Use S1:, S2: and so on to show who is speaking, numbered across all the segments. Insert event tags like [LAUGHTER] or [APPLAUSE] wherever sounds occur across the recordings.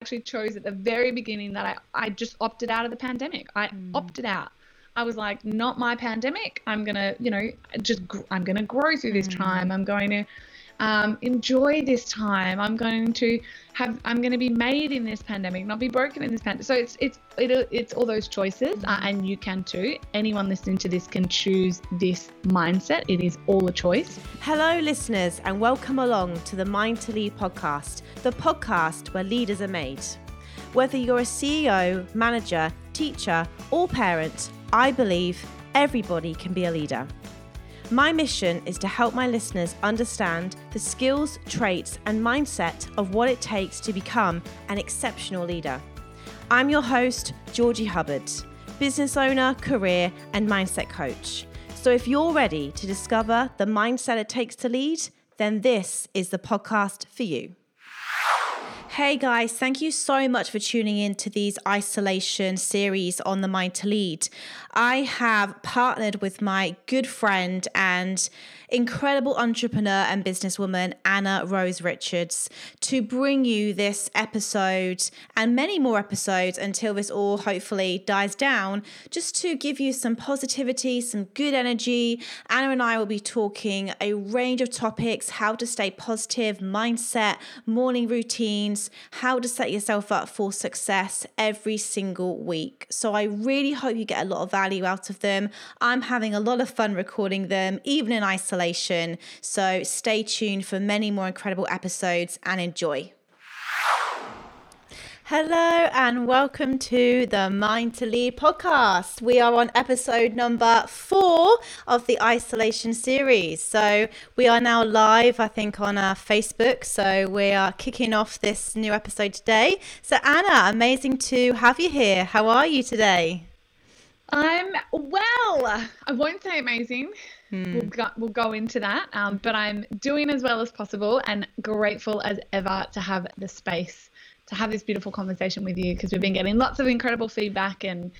S1: actually chose at the very beginning that I, I just opted out of the pandemic. I mm. opted out. I was like, not my pandemic. I'm gonna, you know, just I'm gonna grow through this mm. time. I'm going to um, enjoy this time. I'm going to have, I'm going to be made in this pandemic, not be broken in this pandemic. So it's it's it, it's all those choices, uh, and you can too. Anyone listening to this can choose this mindset. It is all a choice.
S2: Hello, listeners, and welcome along to the Mind to Lead podcast, the podcast where leaders are made. Whether you're a CEO, manager, teacher, or parent, I believe everybody can be a leader. My mission is to help my listeners understand the skills, traits, and mindset of what it takes to become an exceptional leader. I'm your host, Georgie Hubbard, business owner, career, and mindset coach. So if you're ready to discover the mindset it takes to lead, then this is the podcast for you. Hey guys, thank you so much for tuning in to these isolation series on the Mind to Lead. I have partnered with my good friend and incredible entrepreneur and businesswoman, Anna Rose Richards, to bring you this episode and many more episodes until this all hopefully dies down, just to give you some positivity, some good energy. Anna and I will be talking a range of topics how to stay positive, mindset, morning routines, how to set yourself up for success every single week. So I really hope you get a lot of value out of them. I'm having a lot of fun recording them, even in isolation. So stay tuned for many more incredible episodes and enjoy. Hello and welcome to the Mind to Lead podcast. We are on episode number four of the isolation series. So we are now live, I think, on our uh, Facebook. So we are kicking off this new episode today. So Anna, amazing to have you here. How are you today?
S1: I'm well. I won't say amazing. Hmm. We'll, go, we'll go into that. Um, but I'm doing as well as possible and grateful as ever to have the space to have this beautiful conversation with you because we've been getting lots of incredible feedback and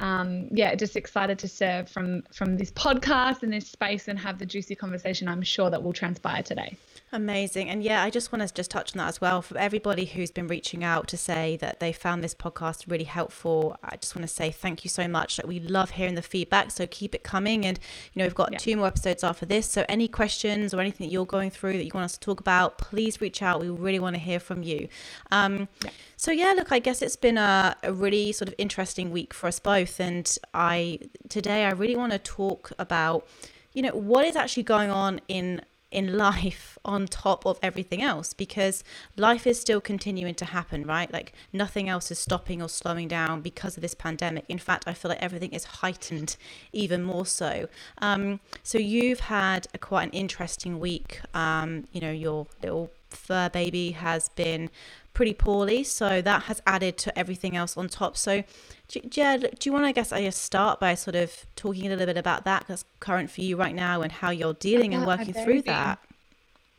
S1: um, yeah, just excited to serve from from this podcast and this space and have the juicy conversation. I'm sure that will transpire today.
S2: Amazing. And yeah, I just want to just touch on that as well. For everybody who's been reaching out to say that they found this podcast really helpful, I just want to say thank you so much. Like we love hearing the feedback. So keep it coming. And, you know, we've got yeah. two more episodes after this. So any questions or anything that you're going through that you want us to talk about, please reach out. We really want to hear from you. Um, yeah. So yeah, look, I guess it's been a, a really sort of interesting week for us both. And I, today, I really want to talk about, you know, what is actually going on in in life [LAUGHS] on top of everything else because life is still continuing to happen, right? Like nothing else is stopping or slowing down because of this pandemic. In fact, I feel like everything is heightened [LAUGHS] even more so. Um, so you've had a, quite an interesting week. Um, you know, your little fur baby has been pretty poorly, so that has added to everything else on top. So Jed, do you want to, I guess, I just start by sort of talking a little bit about that that's current for you right now and how you're dealing and working through that?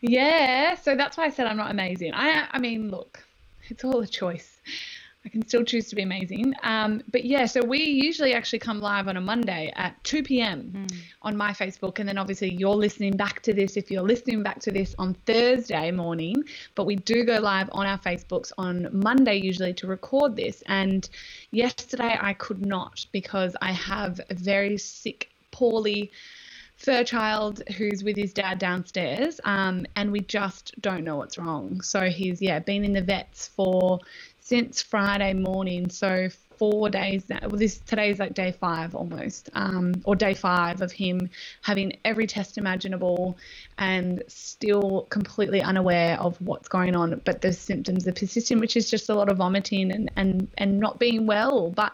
S1: Yeah, so that's why I said I'm not amazing. I, I mean, look, it's all a choice. I can still choose to be amazing. Um, but yeah, so we usually actually come live on a Monday at 2 p.m. Mm. on my Facebook. And then obviously you're listening back to this if you're listening back to this on Thursday morning. But we do go live on our Facebooks on Monday usually to record this. And yesterday I could not because I have a very sick, poorly fur child who's with his dad downstairs um, and we just don't know what's wrong so he's yeah been in the vets for since Friday morning. So four days now. Well, this today's like day five almost, um, or day five of him having every test imaginable and still completely unaware of what's going on. But the symptoms are persistent, which is just a lot of vomiting and and and not being well. But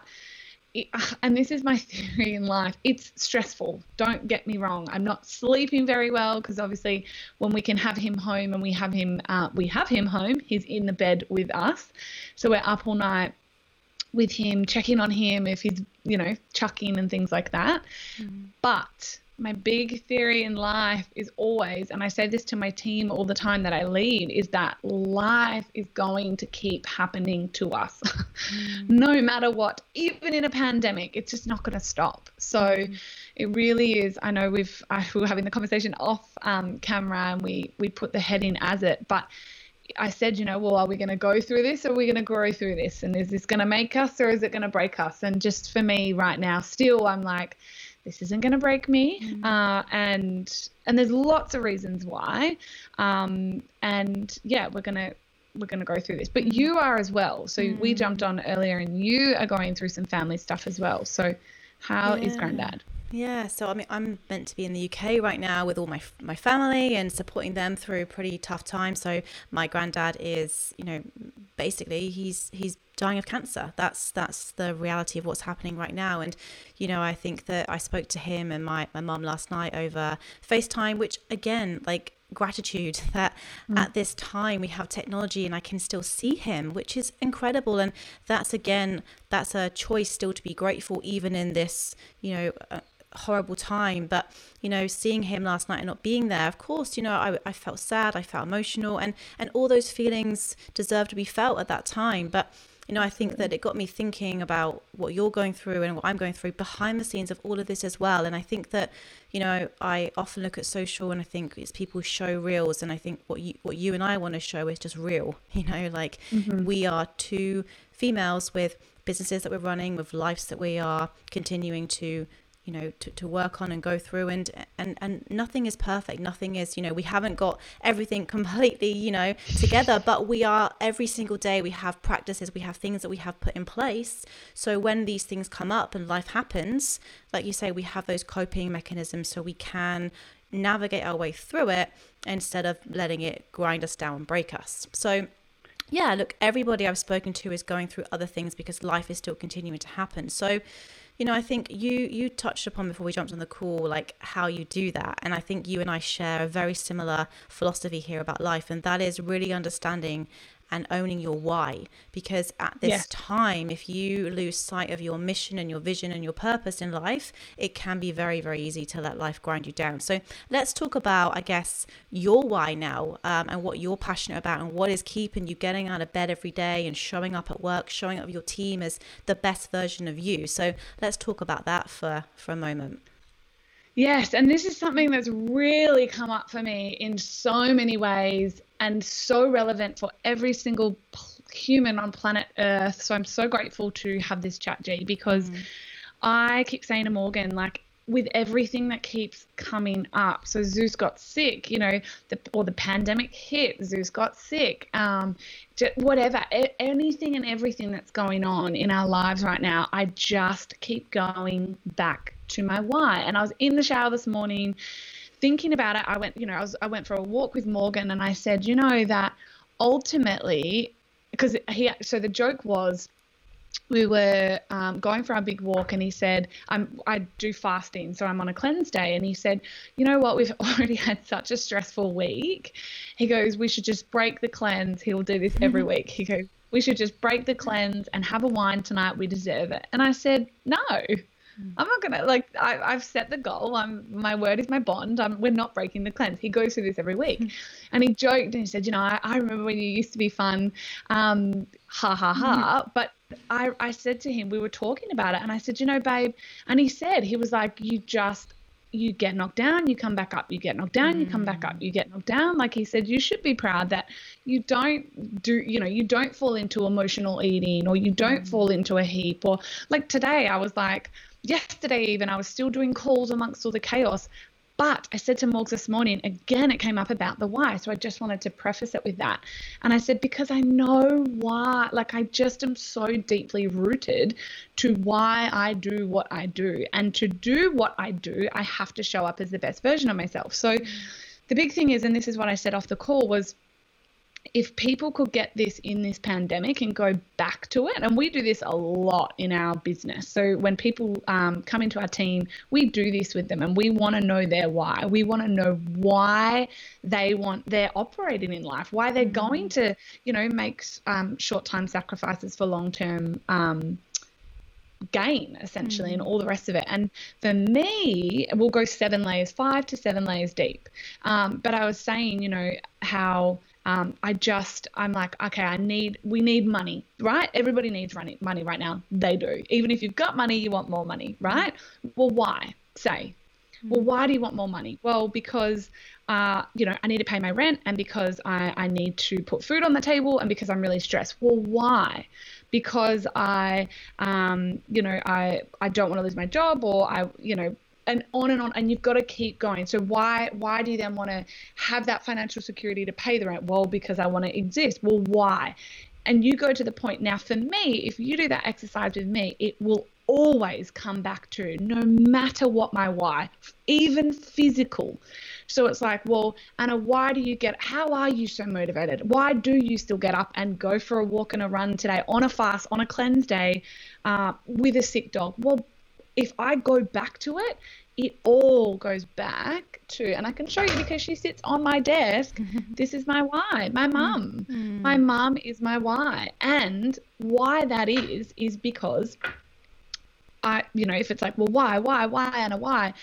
S1: [SIGHS] and this is my [LAUGHS] theory in life. It's stressful. Don't get me wrong. I'm not sleeping very well because obviously when we can have him home and we have him uh, we have him home he's in the bed with us. So we're up all night with him checking on him if he's you know chucking and things like that. Mm. but my big theory in life is always, and I say this to my team all the time that I lead, is that life is going to keep happening to us [LAUGHS] mm. no matter what. Even in a pandemic, it's just not going to stop. So mm. it really is. I know we've I, [LAUGHS] we were having the conversation off um, camera and we we put the head in as it, but I said, you know, well, are we going to go through this or are we going to grow through this? And is this going to make us or is it going to break us? And just for me right now, still, I'm like, this isn't going to break me. Mm-hmm. Uh, and and there's lots of reasons why. Um, and yeah, we're going to we're going to go through this but you are as well so mm. we jumped on earlier and you are going through some family stuff as well so how yeah. is granddad
S2: yeah, so I mean, I'm meant to be in the UK right now with all my my family and supporting them through a pretty tough time. So my granddad is, you know, basically he's he's dying of cancer. That's that's the reality of what's happening right now. And you know, I think that I spoke to him and my my mum last night over FaceTime, which again, like gratitude [LAUGHS] that mm. at this time we have technology and I can still see him, which is incredible. And that's again, that's a choice still to be grateful, even in this, you know, uh, horrible time. But, you know, seeing him last night and not being there, of course, you know, I, I felt sad, I felt emotional, and, and all those feelings deserve to be felt at that time. But, you know, I think that it got me thinking about what you're going through and what I'm going through behind the scenes of all of this as well. And I think that, you know, I often look at social and I think it's people show reels, and I think what you what you and I want to show is just real. [LAUGHS] You know, like mm-hmm. we are two females with businesses that we're running, with lives that we are continuing to you know to, to work on and go through and and and nothing is perfect. Nothing is you know we haven't got everything [LAUGHS] completely you know together but we are every single day we have practices we have things that we have put in place. So when these things come up and life happens like you say we have those coping mechanisms so we can navigate our way through it instead of letting it grind us down and break us. So yeah look everybody i've spoken to is going through other things because life is still continuing to happen. So you know, I think you you touched upon before we jumped on the call, like how you do that, and I think you and I share a very similar philosophy here about life, and that is really understanding and owning your why. Because at this yeah. time, if you lose sight of your mission and your vision and your purpose in life, it can be very, very easy to let life grind you down. So let's talk about, I guess, your why now um, and what you're passionate about and what is keeping you getting out of bed every day and showing up at work, showing up your team as the best version of you. So let's talk about that for, for a moment.
S1: Yes, and this is something that's really come up for me in so many ways and so relevant for every single human on planet Earth. So I'm so grateful to have this chat, G, because mm. I keep saying to Morgan, like, with everything that keeps coming up. So Zeus got sick, you know, the, or the pandemic hit, Zeus got sick, um, whatever, anything and everything that's going on in our lives right now, I just keep going back to my why. And I was in the shower this morning thinking about it. I went, you know, I was I went for a walk with Morgan and I said, you know, that ultimately because he so the joke was we were um, going for our big walk and he said I'm, i do fasting so i'm on a cleanse day and he said you know what we've [LAUGHS] already had such a stressful week he goes we should just break the cleanse he'll do this every week he goes we should just break the cleanse and have a wine tonight we deserve it and i said no Mm. I'm not gonna like I, have set the goal. I'm my word is my bond. I'm, we're not breaking the cleanse. He goes through this every week, mm. and he joked and he said, you know, I, I remember when you used to be fun, um, ha ha ha. Mm. But I I said to him, we were talking about it, and I said, you know, babe, and he said he was like, you just you get knocked down, you come back up, you get knocked down, you come back up, you get knocked down. Like he said, you should be proud that you don't do, you know, you don't fall into emotional eating or you don't mm. fall into a heap. Or like today, I was like, yesterday even I was still doing calls amongst all the chaos. But I said to Morgs this morning, again, it came up about the why. So I just wanted to preface it with that. And I said, because I know why, like, I just am so deeply rooted to why I do what I do. And to do what I do, I have to show up as the best version of myself. So mm. the big thing is, and this is what I said off the call, was if people could get this in this pandemic and go back to it, and we do this a lot in our business. So when people um, come into our team, we do this with them and we want to know their why. We want to know why they want, they're operating in life, why they're mm-hmm. going to, you know, make um, short time sacrifices for long term. Um, gain essentially mm. and all the rest of it and for me we'll go seven layers five to seven layers deep um, but i was saying you know how um, I just, I'm like, okay, I need, we need money, right? Everybody needs money, money right now. They do. Even if you've got money, you want more money, right? Well, why? Say. Well, why do you want more money? Well, because uh, you know, I need to pay my rent and because I, I need to put food on the table and because I'm really stressed. Well, why? Because I, um, you know, I, I don't want to lose my job or I, you know, and on and on and you've got to keep going. So why why do you then want to have that financial security to pay the rent? Well because i want to exist. Well why? And you go to the point now for me if you do that exercise with me it will always come back to no matter what my why even physical. So it's like well anna why do you get how are you so motivated? Why do you still get up and go for a walk and a run today on a fast on a cleanse day uh, with a sick dog? Well if i go back to it it all goes back to, and I can show you because she sits on my desk. [LAUGHS] this is my why, my mum. Mm. My mum is my why. And why that is, is because I, you know, if it's like, well, why, why, why, and a why?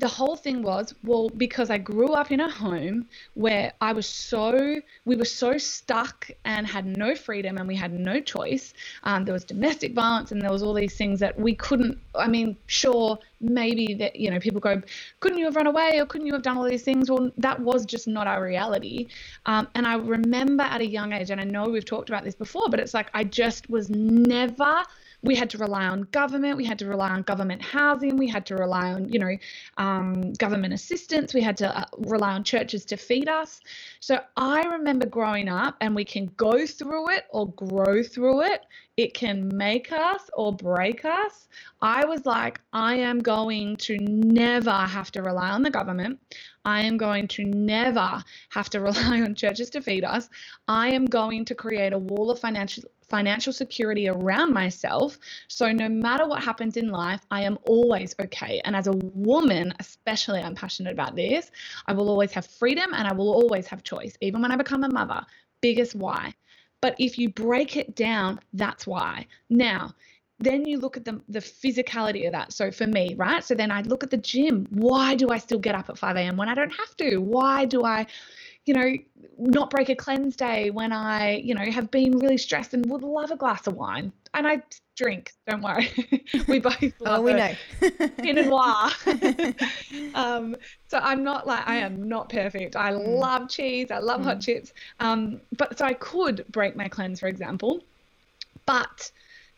S1: The whole thing was well because i grew up in a home where i was so we were so stuck and had no freedom and we had no choice. Um, there was domestic violence and there was all these things that we couldn't i mean sure maybe that you know people go couldn't you have run away or couldn't you have done all these things? Well that was just not our reality. Um, and i remember at a young age and i know we've talked about this before but it's like i just was never we had to rely on government, we had to rely on government housing, we had to rely on, you know, um, government assistance, we had to uh, rely on churches to feed us. So I remember growing up, and we can go through it or grow through it. It can make us or break us. I was like, I am going to never have to rely on the government. I am going to never have to [LAUGHS] rely on churches to feed us. I am going to create a wall of financial financial security around myself. So no matter what happens in life, I am always okay. And as a woman, especially, I'm passionate about this. I will always have freedom and I will always have choice, even when I become a mother. Biggest why. But if you break it down, that's why. Now, then you look at the, the physicality of that. So for me, right? So then I look at the gym. Why do I still get up at 5 a.m. when I don't have to? Why do I you know, not break a cleanse day when I, you know, have been really stressed and would love a glass of wine. And I drink, don't worry. [LAUGHS] we both [LAUGHS] oh, love
S2: oh, we know. [LAUGHS]
S1: Pinot noir. um, so I'm not like, I am not perfect. I mm. love cheese. I love mm. hot chips. Um, but so I could break my cleanse, for example. But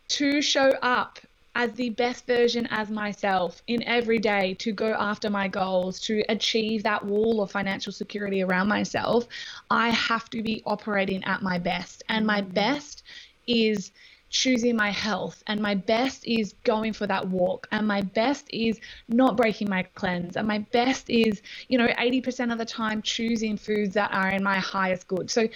S1: to show up as the best version as myself in every day to go after my goals, to achieve that wall of financial security around myself, I have to be operating at my best. And my mm. best is choosing my health and my best is going for that walk and my best is not breaking my cleanse and my best is you know 80% of the time choosing foods that are in my highest good so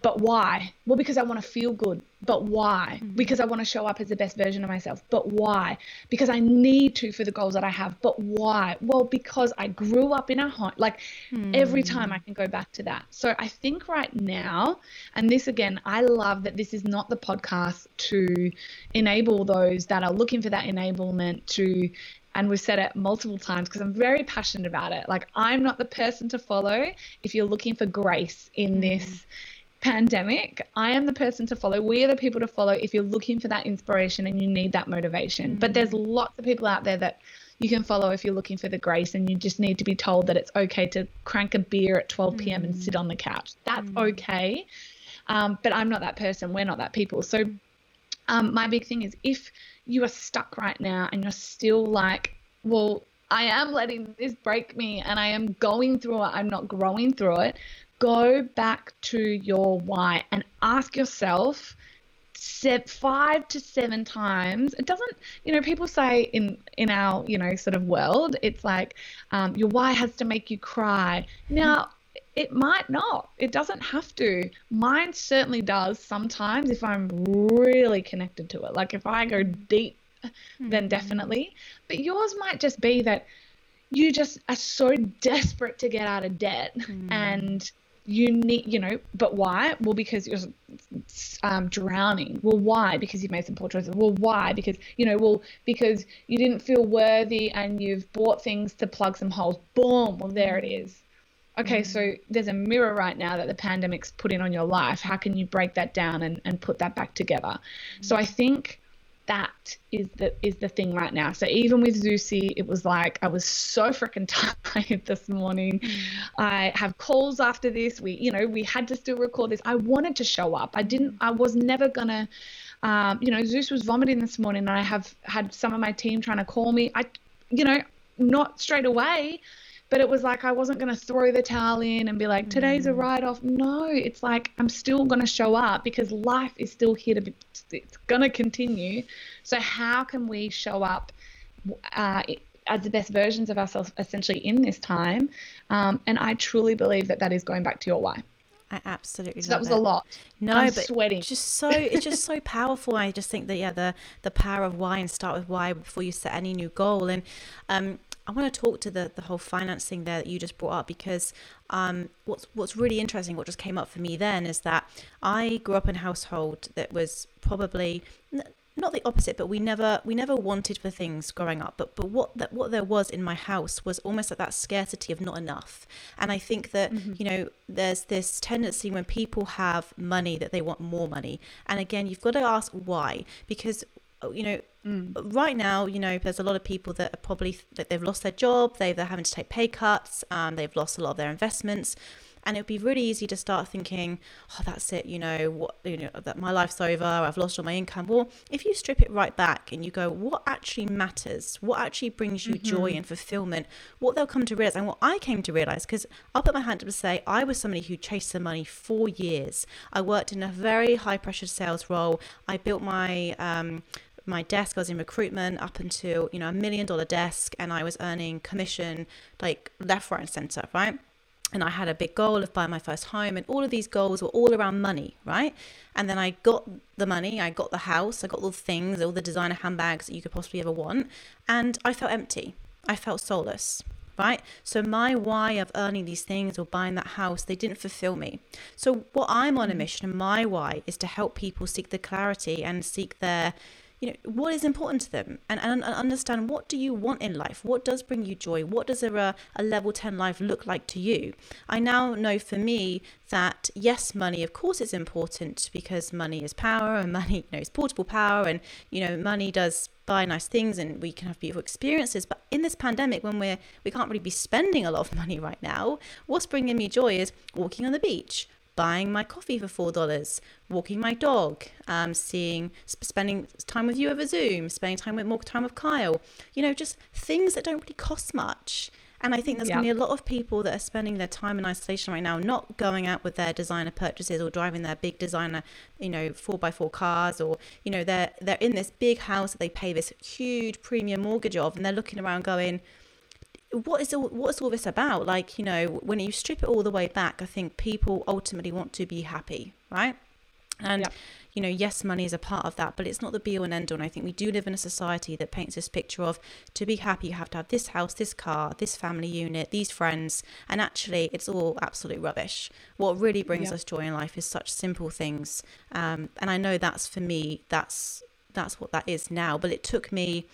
S1: but why well because i want to feel good but why? Mm-hmm. Because I want to show up as the best version of myself. But why? Because I need to for the goals that I have. But why? Well, because I grew up in a home. Like mm-hmm. every time I can go back to that. So I think right now, and this again, I love that this is not the podcast to enable those that are looking for that enablement to and we've said it multiple times because I'm very passionate about it. Like, I'm not the person to follow if you're looking for grace in mm. this pandemic, I am the person to follow. We are the people to follow if you're looking for that inspiration and you need that motivation. Mm-hmm. But there's mm. lots of people out there that you can follow if you're looking for the grace and you just need to be told that it's okay to crank a beer at 12 p.m. Mm-hmm. and sit on the couch. That's mm-hmm. okay. Um, but I'm not that person. We're not that people. So um, my big thing is if you are stuck right now and you're still like, well, I am letting this break me and I am going through it, I'm not growing through it go back to your why and ask yourself five to seven times. It doesn't you know people say in in our you know sort of world it's like um, your why has to make you cry. Now it might not. It doesn't have to. Mine certainly does sometimes if i'm really connected to it. Like if i go deep mm-hmm. then definitely. But yours might just be that you just are so [LAUGHS] desperate to get out of debt mm. and you need, you know, but why? Well, because you're um, drowning. Well, why? Because you've made some poor choices. Well, why? Because, you know, well, because you didn't feel worthy and you've bought things to plug some holes. Boom. Well, there it is. Okay, mm. so there's a mirror right now that the pandemic's put in on your life. How can you break that down and, and put that back together? Mm. So I think that is the is the thing right now. So even with Zeusy, it was like I was so freaking [LAUGHS] tired this morning. Mm. I have calls after this. We, you know, we had to still record this. I wanted to show up. I didn't. I was never gonna. Um, you know, Zeus was vomiting this morning, and I have had some of my team trying to call me. I, you know, not straight away but it was like I wasn't going to throw the towel in and be like, today's a mm. write off. No, it's like I'm still going to show up because life is still here to be, it's going to continue. So, how can we show up uh, as the best versions of ourselves essentially in this time? Um, and I truly believe that that is going back to your why.
S2: I absolutely.
S1: So that was it. a lot.
S2: No,
S1: I'm
S2: but
S1: sweating.
S2: Just so it's just so [LAUGHS] powerful. I just think that yeah, the the power of why and start with why before you set any new goal. And um, I want to talk to the the whole financing there that you just brought up because um, what's what's really interesting, what just came up for me then is that I grew up in a household that was probably not the opposite, but we never we never wanted for things growing up. But but what that what there was in my house was almost like that scarcity of not enough. And I think that mm-hmm. you know there's this tendency when people have money that they want more money. And again, you've got to ask why because you know Mm. Right now, you know, there's a lot of people that are probably that they've lost their job, they they're having to take pay cuts, um, they've lost a lot of their investments, and it would be really easy to start thinking, oh, that's it, you know, what, you know, that my life's over, I've lost all my income. Well, if you strip it right back and you go, what actually matters? What actually brings you mm-hmm. joy and fulfillment? What they'll come to realize, and what I came to realize, because I'll put my hand up to say, I was somebody who chased the money for years. I worked in a very high pressure sales role. I built my um, my desk. I was in recruitment up until, you know, a million dollar desk and I was earning commission like left, right, and center, right? And I had a big goal of buying my first home, and all of these goals were all around money, right? And then I got the money, I got the house, I got all the things, all the designer handbags that you could possibly ever want, and I felt empty. I felt soulless right? So my why of earning these things or buying that house, they didn't fulfill me. So what I'm on a mm. mission and my why is to help people seek the clarity and seek their you know what is important to them? And, and, and understand what do you want in life? What does bring you joy? What does a, a level 10 life look like to you? I now know for me that yes money of course is important because money is power and [LAUGHS] money you know is portable power and you know money does buy nice things and we can have beautiful experiences. But in this pandemic when we're we can't really be spending a lot of money right now what's bringing me joy is walking on the beach buying my coffee for four dollars, walking my dog, um, seeing, spending time with you over Zoom, spending time with more time with Kyle. You know, just things that don't really cost much. And I think there's yeah. going to be a lot of people that are spending their time in isolation right now, not going out with their designer purchases or driving their big designer, you know, four by four cars, or you know, they're they're in this big house that they pay this huge premium mortgage of, and they're looking around going, what is all what's all this about? Like you know when you strip it all the way back i think people ultimately want to be happy right? And yep. you know yes money is a part of that but it's not the be all and end all. And i think we do live in a society that paints this picture of to be happy you have to have this house this car this family unit these friends. And actually it's all absolute rubbish. What really brings yep. us joy in life is such simple things. Um, and i know that's for me that's that's what that is now. But it took me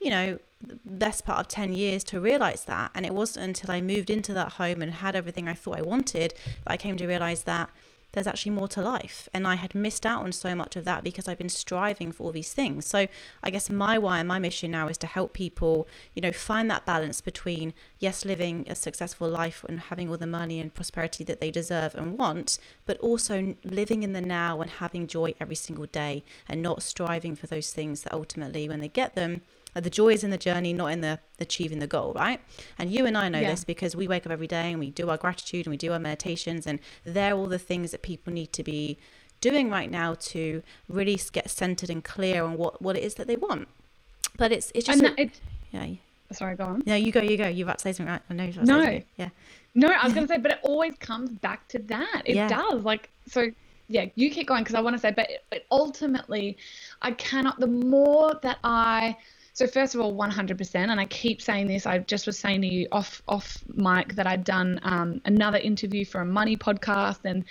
S2: you know best part of 10 years to realize that. And it wasn't until I moved into that home and had everything I thought I wanted that I came to realize that there's actually more to life. And I had missed out on so much of that because I've been striving for all these things. So I guess my why and my mission now is to help people, you know, find that balance between, yes, living a successful life and having all the money and prosperity that they deserve and want, but also living in the now and having joy every single day and not striving for those things that ultimately, when they get them, the joy is in the journey, not in the achieving the goal, right? And you and I know yeah. this because we wake up every day and we do our gratitude and we do our meditations, and they're all the things that people need to be doing right now to really get centered and clear on what what it is that they want. But it's it's just
S1: a, it, yeah. Sorry, go on.
S2: No, you go, you go. You're about to say something, right? I know.
S1: no,
S2: yeah.
S1: No, I was going to say, but it always comes back to that. It yeah. does. Like, so yeah, you keep going because I want to say, but, but ultimately, I cannot. The more that I so first of all, 100%, and I keep saying this. I just was saying to you off off mic that I'd done um, another interview for a money podcast, and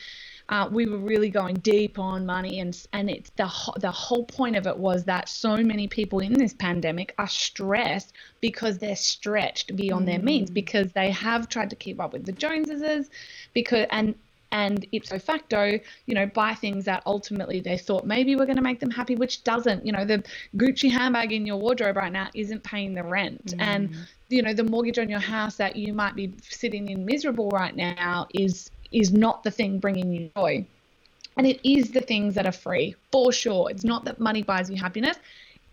S1: uh, we were really going deep on money, and and it's the ho- the whole point of it was that so many people in this pandemic are stressed because they're stretched beyond mm. their means mm. because they have tried to keep up with the Joneses, because and and ipso facto, you know, buy things that ultimately they thought maybe were going to make them happy, which doesn't. You know, the Gucci handbag in your wardrobe right now isn't paying the rent. Mm. And, you know, the mortgage on your house that you might be sitting in miserable right now is is not the thing bringing you joy. And it is the things that are free for sure. It's not that money buys you happiness.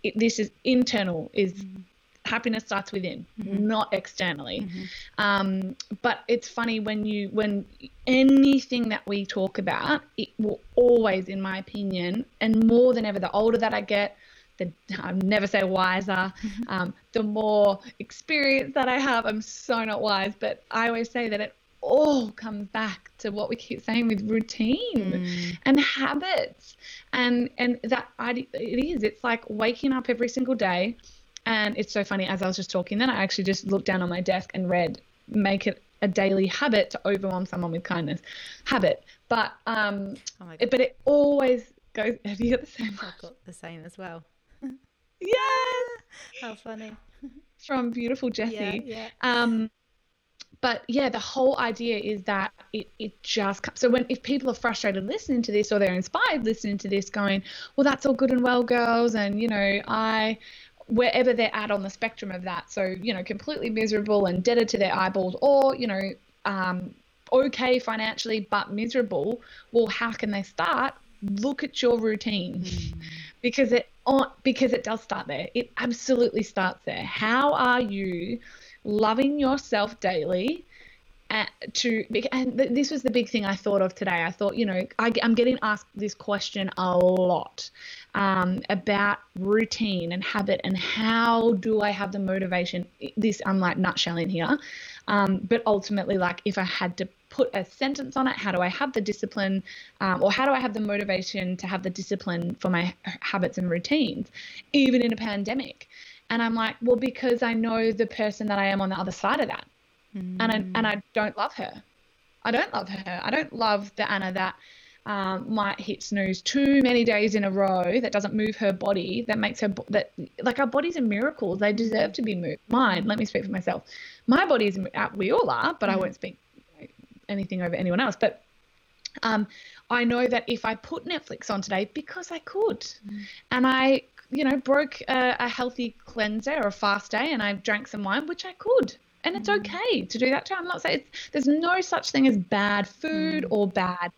S1: It, this is internal, is mm happiness starts within, mm-hmm. not externally. Mm-hmm. Um, but it's funny when you when anything that we talk about, it will always, in my opinion, and more than ever, the older that I get, the I never say wiser. Mm-hmm. Um, the more experience that I have, I'm so not wise. But I always say that it all comes back to what we keep saying with routine mm. and habits and and that it is it's like waking up every single day and it's so funny, as I was just talking, then I actually just looked down on my desk and read, make it a daily habit to overwhelm someone with kindness. Habit. But um oh it, but it always goes [LAUGHS] have you got the same?
S2: I've got the same as well. [LAUGHS]
S1: yes. [LAUGHS]
S2: How funny.
S1: From beautiful Jessie. Yeah, yeah. Um but yeah, the whole idea is that it, it just comes. So when if people are frustrated listening to this or they're inspired listening to this, going, well, that's all good and well, girls, and you know, I wherever they're at on the spectrum of that. So, you know, completely miserable and debtor to their eyeballs, or, you know, um, okay financially but miserable. Well, how can they start? Look at your routine. Mm. Because it because it does start there. It absolutely starts there. How are you loving yourself daily? To and this was the big thing I thought of today. I thought, you know, I, am getting asked this question a lot um, about routine and habit and how do I have the motivation. This I'm like nutshelling here, um, but ultimately, like if I had to put a sentence on it, how do I have the discipline, um, or how do I have the motivation to have the discipline for my habits and routines, even in a pandemic? And I'm like, well, because I know the person that I am on the other side of that mm. and I and I don't love her. I don't love her. I don't love the Anna that um, might hit snooze too many days in a row that doesn't move her body that makes her that like our bodies are miracles they deserve to be moved mine let me speak for myself my body is we all are but mm. i won't speak anything over anyone else but um, i know that if i put netflix on today because i could mm. and i you know broke a, a healthy cleanser or a fast day and i drank some wine which i could and it's mm. okay to do that too. I'm not saying there's no such thing as bad food mm. or bad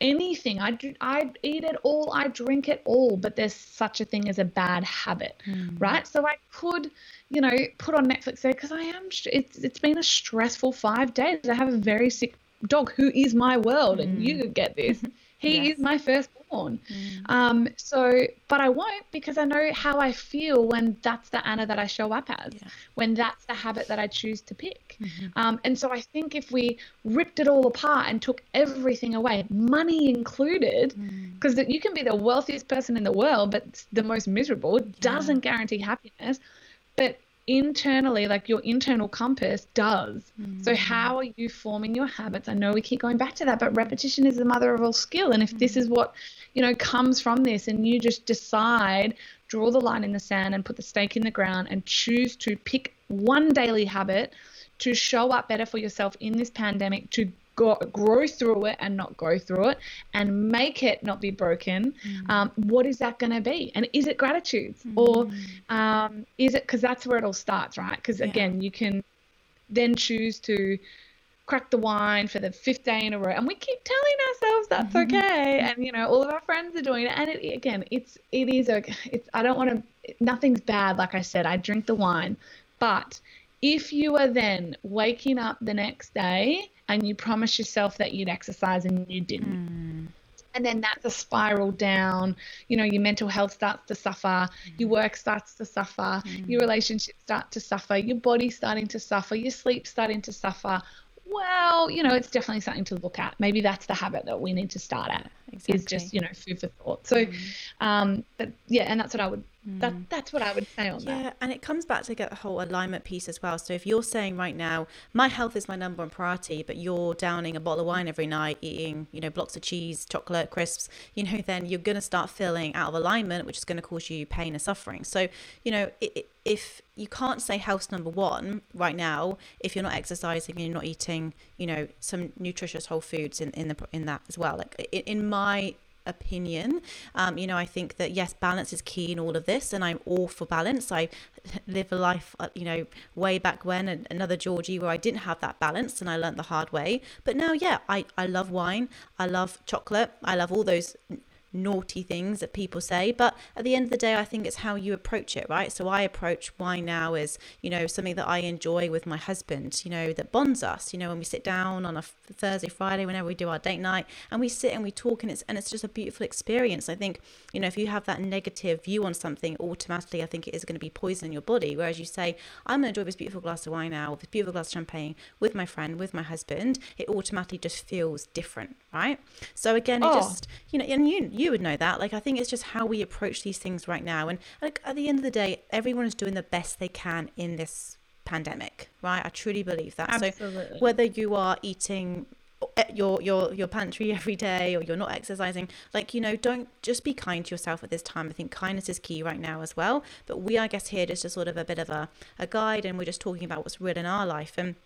S1: anything. I do, I eat it all, I drink it all, but there's such a thing as a bad habit, mm. right? So I could, you know, put on Netflix there because I am. It's it's been a stressful five days. I have a very sick dog who is my world, and you mm. get this. [LAUGHS] He yes. is my Mm. Um, so, but I won't because I know how I feel when that's the Anna that I show up as, yeah. when that's the habit that I choose to pick. Mm-hmm. Um, and so I think if we ripped it all apart and took everything away, money included, because mm. you can be the wealthiest person in the world, but the most miserable, yeah. doesn't guarantee happiness. But internally, like your internal compass does. Mm. So, how are you forming your habits? I know we keep going back to that, but repetition is the mother of all skill. And if mm. this is what, you know, comes from this, and you just decide, draw the line in the sand and put the stake in the ground and choose to pick one daily habit to show up better for yourself in this pandemic, to go, grow through it and not go through it and make it not be broken, mm. um, what is that going to be? And is it gratitude mm. or um, is it because that's where it all starts, right? Because yeah. again, you can then choose to crack the wine for the fifth day in a row and we keep telling ourselves that's mm-hmm. okay and you know all of our friends are doing it and it, again it's it is okay it's i don't want to nothing's bad like i said i drink the wine but if you are then waking up the next day and you promise yourself that you'd exercise and you didn't. Mm. And then that's a spiral down. You know, your mental health starts to suffer, mm. your work starts to suffer, mm. your relationships start to suffer, your body's starting to suffer, your sleep starting to suffer. Well, you know, it's definitely something to look at. Maybe that's the habit that we need to start at.
S2: exactly.
S1: is just you know food for thought. So,
S2: Mm.
S1: um, but yeah, and that's what I would
S2: Mm.
S1: that that's what I would say on that.
S2: Yeah, and it comes back to get the whole alignment piece as well. So if you're saying right now, my health is my number one priority, but you're downing a bottle of wine every night, eating, you know, blocks of cheese, chocolate, crisps, you know, then you're going to start feeling out of alignment, which is going to cause you pain and suffering. So, you know, i i if you can't say health's number one right now, if you're not exercising and you're not eating, you know, some nutritious whole foods in, in the in that as well. Like in, in my opinion. Um, you know, I think that yes, balance is key in all of this, and I'm all for balance. I [LAUGHS] live a life, uh, you know, way back when, another Georgie where I didn't have that balance, and I learned the hard way. But now, yeah, I I love wine, I love chocolate, I love all those naughty things that people say but at the end of the day i think it's how you approach it right? So i approach wine now as you know something that i enjoy with my husband you know that bonds us you know when we sit down on a thursday friday whenever we do our date night and we sit and we talk and it's and it's just a beautiful experience. I think you know if you have that negative view on something automatically i think it is going to be poison in your body. Whereas you say i'm going to enjoy this beautiful glass of wine now this beautiful glass of champagne with my friend with my husband it automatically just feels different right? So again it
S1: Oh.
S2: just you know and you you would know that. Like i think it's just how we approach these things right now. And like at the end of the day everyone is doing the best they can in this pandemic right? I truly believe that. So whether you are eating at your your your pantry [LAUGHS] every day or you're not exercising like you know don't just be kind to yourself at this time. I think kindness is key right now as well. But we i guess here just a sort of a bit of a, a guide and we're just talking about what's real in our life. And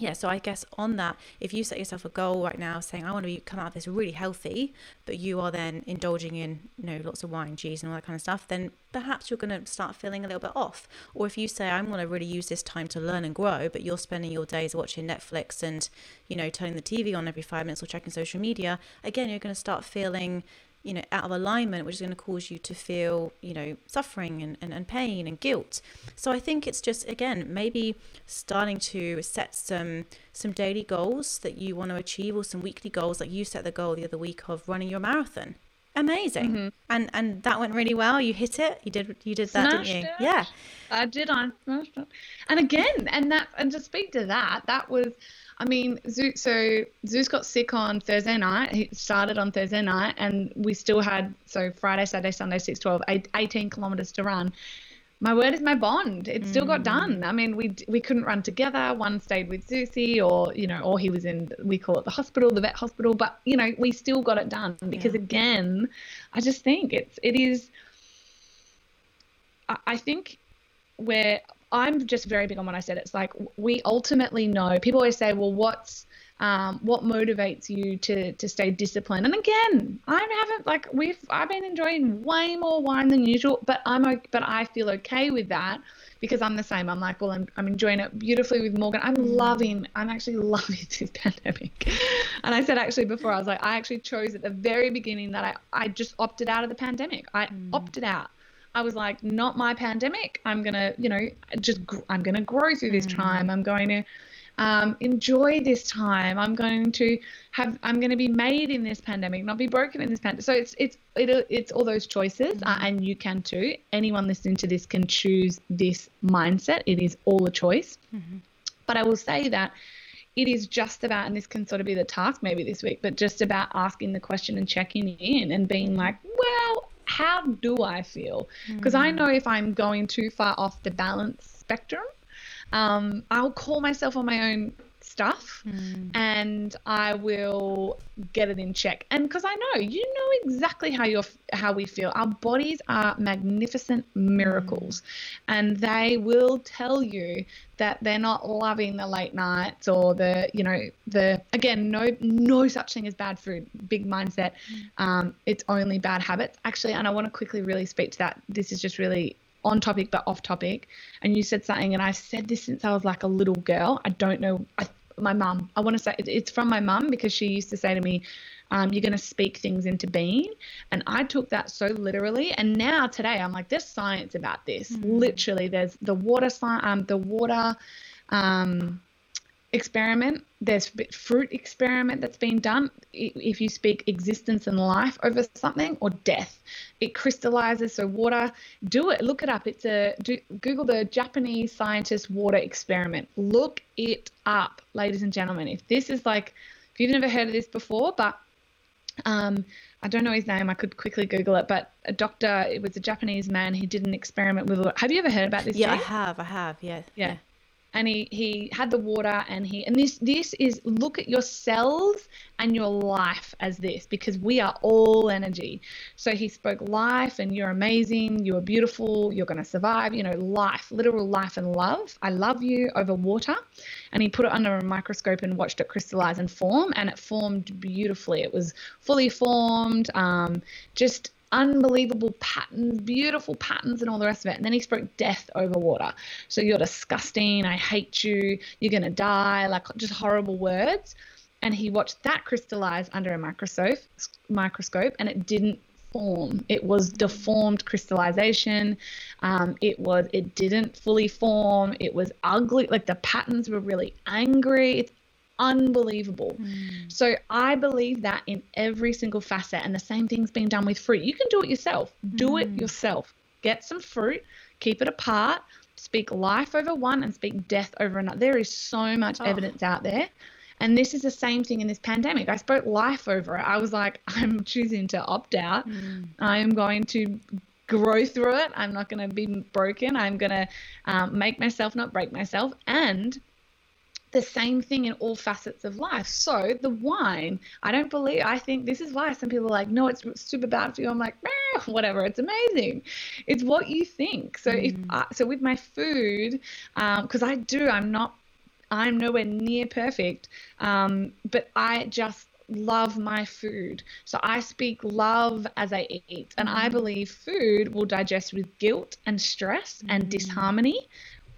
S2: yeah so i guess on that if you set yourself a goal right now saying i want to be, come out of this really healthy but you are then indulging in you know lots of wine cheese and all that kind of stuff then perhaps you're going to start feeling a little bit off. Or if you say i'm going to really use this time to learn and grow but you're spending your days watching netflix and you know turning the tv on every five minutes or checking social media again you're going to start feeling you know out of alignment which is going to cause you to feel you know suffering and, and, and pain and guilt. So i think it's just again maybe starting to set some some daily goals that you want to achieve or some weekly goals like you set the goal the other week of running your marathon. Amazing. Mm-hmm. And and that went really well. You hit it. You did you did that
S1: Smashed
S2: didn't you?
S1: It.
S2: yeah.
S1: I did. I. And again, and that, and to speak to that, that was, I mean, Zeus. So Zeus got sick on Thursday night. He started on Thursday night, and we still had so Friday, Saturday, Sunday, 6, 12, 18 kilometers to run. My word is my bond. It still got mm. done. I mean, we we couldn't run together. One stayed with Zeusy, or you know, or he was in we call it the hospital, the vet hospital. But you know, we still got it done because
S2: Yeah.
S1: again, I just think it's it is. I, I think where I'm just very big on what I said. It's like we ultimately know. People always say, "Well, what's um, what motivates you to to stay disciplined?" And again, I haven't like we've I've been enjoying way more wine than usual, but I'm but I feel okay with that because I'm the same. I'm like, well, I'm I'm enjoying it beautifully with Morgan. I'm loving. I'm actually [LAUGHS] loving this pandemic. And I said actually before, I was like, I actually chose at the very beginning that I I just opted out of the pandemic. I opted out. I was like, not my pandemic. I'm gonna, you know, just gr- I'm gonna grow through this time. I'm going to um, enjoy this time. I'm going to have. I'm going to be made in this pandemic, not be broken in this pandemic. So it's it's it, it's all those choices, uh, and you can too. Anyone listening to this can choose this mindset. It is all a choice. But I will say that it is just about, and this can sort of be the task maybe this week, but just about asking the question and checking in and being like, well, how do I feel? Because I know if I'm going too far off the balance spectrum, um, I'll call myself on my own stuff mm. and I will get it in check. And because I know you know exactly how you're how we feel. Our bodies are magnificent miracles, mm. and they will tell you that they're not loving the late nights or the you know the again no no such thing as bad food. Big mindset. Mm. Um, it's only bad habits actually. And I want to quickly really speak to that. This is just really on topic but off topic. And you said something and i've said this since i was like a little girl. I don't know I, my mum i want to say it's from my mum because she used to say to me um, you're going to speak things into being. And i took that so literally and now today i'm like there's science about this. Literally there's the water sci- um, the water um, experiment there's fruit experiment that's been done if you speak existence and life over something or death it crystallizes so water do it look it up it's a do, google the japanese scientist water experiment look it up ladies and gentlemen if this is like if you've never heard of this before but um, I don't know his name. I could quickly Google it, but a doctor. It was a Japanese man. He did an experiment with. Have you ever heard about this?
S2: Yeah, I have. I have. Yeah.
S1: Yeah. yeah and he he had the water and he and this this is look at your cells and your life as this because we are all energy. So he spoke life and you're amazing you're beautiful you're going to survive you know life literal life and love. I love you over water. And he put it under a microscope and watched it crystallize and form and it formed beautifully. It was fully formed um, just unbelievable patterns, beautiful patterns, and all the rest of it. And then he spoke death over water. So you're disgusting. I hate you. You're going to die. Like just horrible words. And he watched that crystallize under a microscope, microscope, and it didn't form. It was deformed crystallization. Um, it was. It didn't fully form. It was ugly. Like the patterns were really angry. It's unbelievable. Mm. So I believe that in every single facet, and the same thing's being done with fruit. You can do it yourself. Do mm. it yourself. Get some fruit, keep it apart, speak life over one, and speak death over another. There is so much oh. evidence out there. And this is the same thing in this pandemic. I spoke life over it. I was like, [LAUGHS] I'm choosing to opt out. Mm. I am going to grow through it. I'm not going to be broken. I'm going to um, make myself not break myself. And the same thing in all facets of life. So the wine, I don't believe. I think this is why some people are like, no, it's super bad for you. I'm like, whatever, it's amazing. It's what you think. So mm. if I, so with my food, because um, I do, I'm not, I'm nowhere near perfect, um, but I just love my food. So I speak love as I eat, and I mm. believe food will digest with guilt and stress and mm. disharmony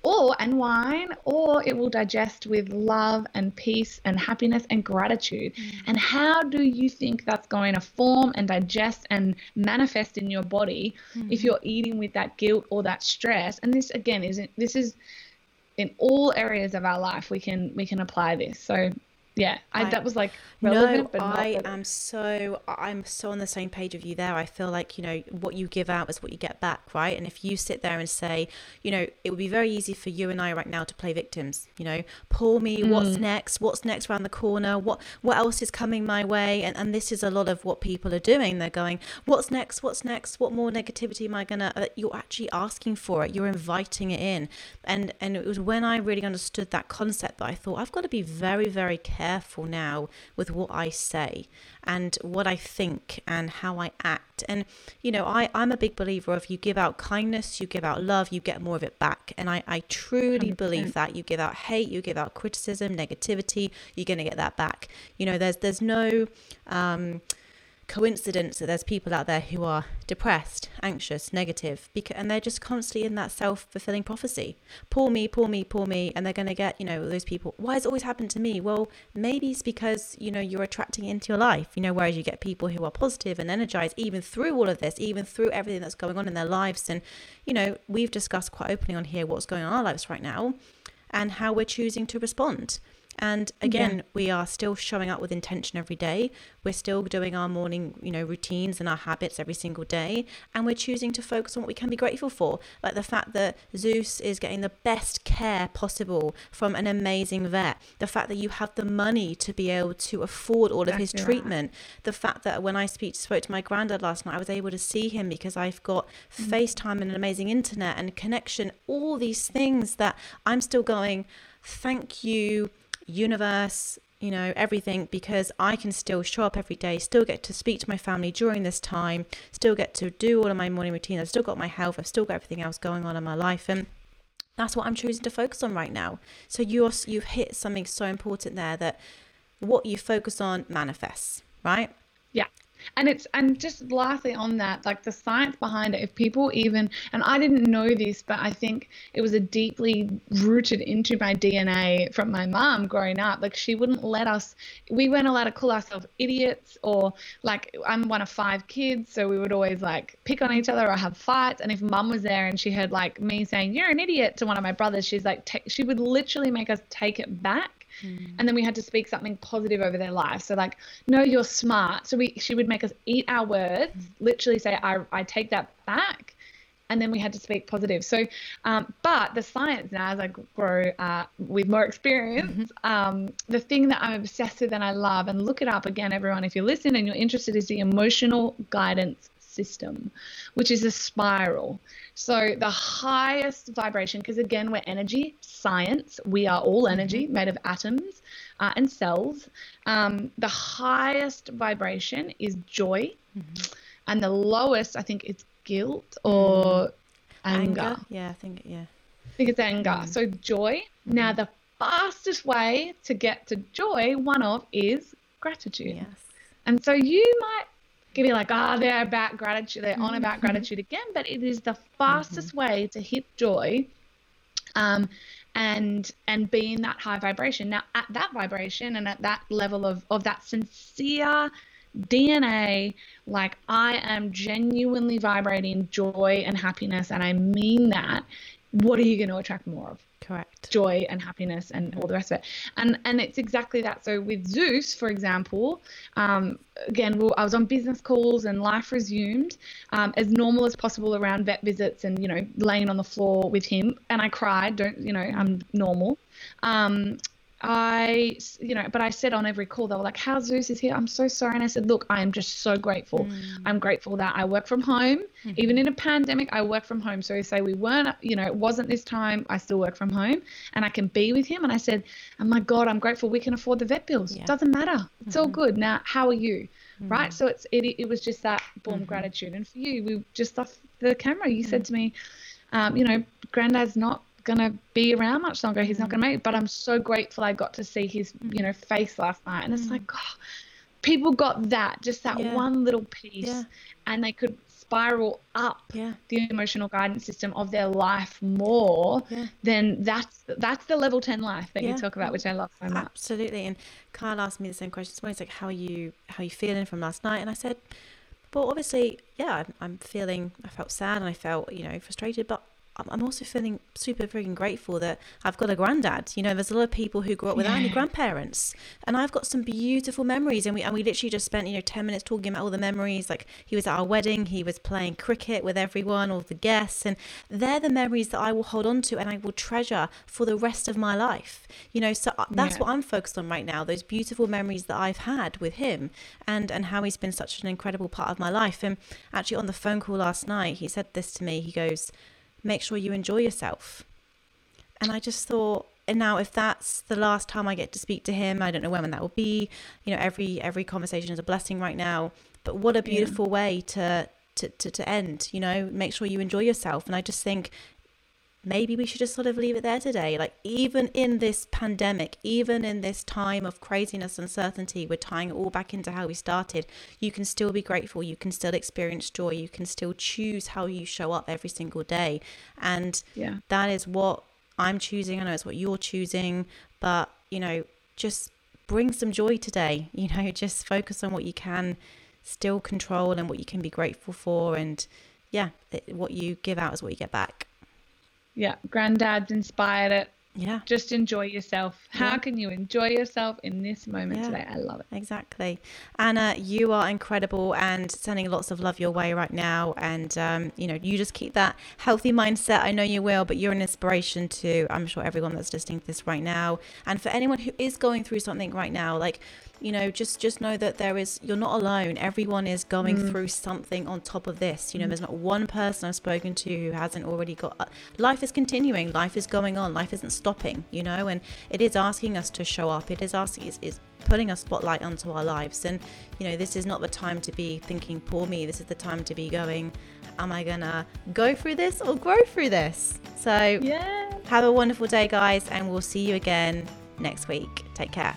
S1: or and wine or it will digest with love and peace and happiness and gratitude mm. and how do you think that's going to form and digest and manifest in your body mm. if you're eating with that guilt or that stress and this again isn't this is in all areas of our life we can we can apply this so yeah I, I, that was like relevant,
S2: no i am so i'm so on the same page with you there. I feel like you know what you give out is what you get back right? And if you sit there and say you know it would be very easy for you and i right now to play victims you know? Pull me mm. what's next? What's next around the corner? What what else is coming my way? And and this is a lot of what people are doing. They're going what's next? What's next? What more negativity am i gonna uh, you're actually asking for it. You're inviting it in. And and it was when i really understood that concept that i thought i've got to be very very careful careful now with what I say and what I think and how I act. And, you know, I, I'm a big believer of you give out kindness, you give out love, you get more of it back. And I, I truly 100%. believe that you give out hate, you give out criticism, negativity, you're going to get that back. You know, there's, there's no, um, coincidence that there's people out there who are depressed, anxious, negative, because, and they're just constantly in that self fulfilling prophecy. Poor me, poor me, poor me. And they're going to get, you know, those people, why has it always happened to me? Well, maybe it's because, you know, you're attracting into your life, you know, whereas you get people who are positive and energized even through all of this, even through everything that's going on in their lives. And, you know, we've discussed quite openly on here what's going on in our lives right now and how we're choosing to respond. And again, yeah. we are still showing up with intention every day. We're still doing our morning, you know, routines and our habits every single day. And we're choosing to focus on what we can be grateful for. Like the fact that Zeus is getting the best care possible from an amazing vet. The fact that you have the money to be able to afford all of his treatment. Right. The fact that when I speak, spoke to my granddad last night, I was able to see him because I've got mm. FaceTime and an amazing internet and connection, all these things that I'm still going, thank you universe, you know, everything because I can still show up every day, still get to speak to my family during this time, still get to do all of my morning routine. I've still got my health, I've still got everything else going on in my life. And that's what I'm choosing to focus on right now. So you're you've hit something so important there that what you focus on manifests, right?
S1: Yeah and it's and just lastly on that like the science behind it if people even and i didn't know this but i think it was a deeply rooted into my dna from my mom growing up. Like she wouldn't let us we weren't allowed to call ourselves idiots or like i'm one of five kids so we would always like pick on each other or have fights. And if mum was there and she heard like me saying you're an idiot to one of my brothers she's like she would literally make us take it back Mm. And then we had to speak something positive over their life. So like, no, you're smart. So we she would make us eat our words, mm. literally say, I, I take that back. and then we had to speak positive. So, um, but the science now, as I grow uh, with more experience, mm-hmm. um, the thing that I'm obsessed with and I love, and look it up again, everyone, if you're listening and you're interested, is the emotional guidance system, which is a spiral. So the highest vibration, because again, we're energy, science, we are all mm-hmm. energy made of atoms uh, and cells. Um, the highest vibration is joy, mm-hmm. and the lowest, I think, is guilt or mm. anger. anger.
S2: Yeah, I think, yeah.
S1: I think it's anger. Mm. So joy. Mm-hmm. Now, the fastest way to get to joy, one of, is gratitude.
S2: Yes.
S1: And so you might can be like, ah, oh, they're about gratitude, they're on about mm-hmm. gratitude again, but it is the fastest mm-hmm. way to hit joy. Um, and and be in that high vibration. Now at that vibration and at that level of of that sincere DNA, like I am genuinely vibrating joy and happiness, and I mean that. What are you going to attract more of?
S2: Correct.
S1: Joy and happiness and all the rest of it. And and it's exactly that. So with Zeus, for example, um, again, I was on business calls and life resumed um, as normal as possible around vet visits and you know laying on the floor with him. And I cried. Don't you know? I'm normal. Um, I, you know, but I said on every call, they were like, How Zeus is here. I'm so sorry. And I said, Look, I am just so grateful. Mm. I'm grateful that I work from home. Mm-hmm. Even in a pandemic, I work from home. So say we weren't, you know, it wasn't this time, I still work from home and I can be with him. And I said, Oh my God, I'm grateful we can afford the vet bills. Yeah. It doesn't matter. It's mm-hmm. all good. Now, how are you? Mm. Right. So it's, it, it was just that boom mm-hmm. gratitude. And for you, we just off the camera, you said mm. to me, um, you know, granddad's not gonna be around much longer. He's not mm. gonna make it. But I'm so grateful I got to see his, mm. you know, face last night. And it's mm. like, oh, people got that, just that yeah. one little piece, yeah. and they could spiral up
S2: yeah.
S1: the emotional guidance system of their life more. Then that's that's the level ten life that you talk about, which I love so much.
S2: Absolutely. And Kyle asked me the same question. It's like, how are you? How are you feeling from last night? And I said. But obviously, yeah, I'm, I'm feeling. I felt sad and I felt, you know, frustrated. But I'm also feeling super freaking grateful that I've got a granddad. You know, there's a lot of people who grew up without yeah. any grandparents, and I've got some beautiful memories. And we and we literally just spent you know ten minutes talking about all the memories. Like he was at our wedding, he was playing cricket with everyone, all the guests, and they're the memories that I will hold on to and I will treasure for the rest of my life. You know, so uh, that's yeah. what I'm focused on right now. Those beautiful memories that I've had with him, and and how he's been such an incredible part of my life. And actually, on the phone call last night, he said this to me. He goes make sure you enjoy yourself. And I just thought, and now if that's the last time I get to speak to him, I don't know when that will be. You know, every every conversation is a blessing right now. But what a beautiful yeah. way to, to to to end. You know, make sure you enjoy yourself. And I just think maybe we should just sort of leave it there today. Like, even in this pandemic, even in this time of craziness, and uncertainty, we're tying it all back into how we started. You can still be grateful. You can still experience joy. You can still choose how you show up every single day. And
S1: yeah.
S2: that is what I'm choosing. I know it's what you're choosing, but, you know, just bring some joy today. [LAUGHS] You know, just focus on what you can still control and what you can be grateful for. And yeah, it, what you give out is what you get back.
S1: Yeah, granddad's inspired it.
S2: Yeah.
S1: Just enjoy yourself. How yeah. can you enjoy yourself in this moment yeah, today? I love it.
S2: Exactly. Anna, you are incredible and sending lots of love your way right now. And, um, you know, you just keep that healthy mindset. I know you will, but you're an inspiration to, I'm sure, everyone that's listening to this right now. And for anyone who is going through something right now, like, you know just just know that there is you're not alone. Everyone is going mm. through something on top of this. You know mm. there's not one person i've spoken to who hasn't already got uh, life is continuing. Life is going on. Life isn't stopping you know and it is asking us to show up. It is asking it's, it's putting a spotlight onto our lives. And you know this is not the time to be thinking poor me this is the time to be going am i gonna go through this or grow through this? So
S1: yeah.
S2: have a wonderful day guys and we'll see you again next week. Take care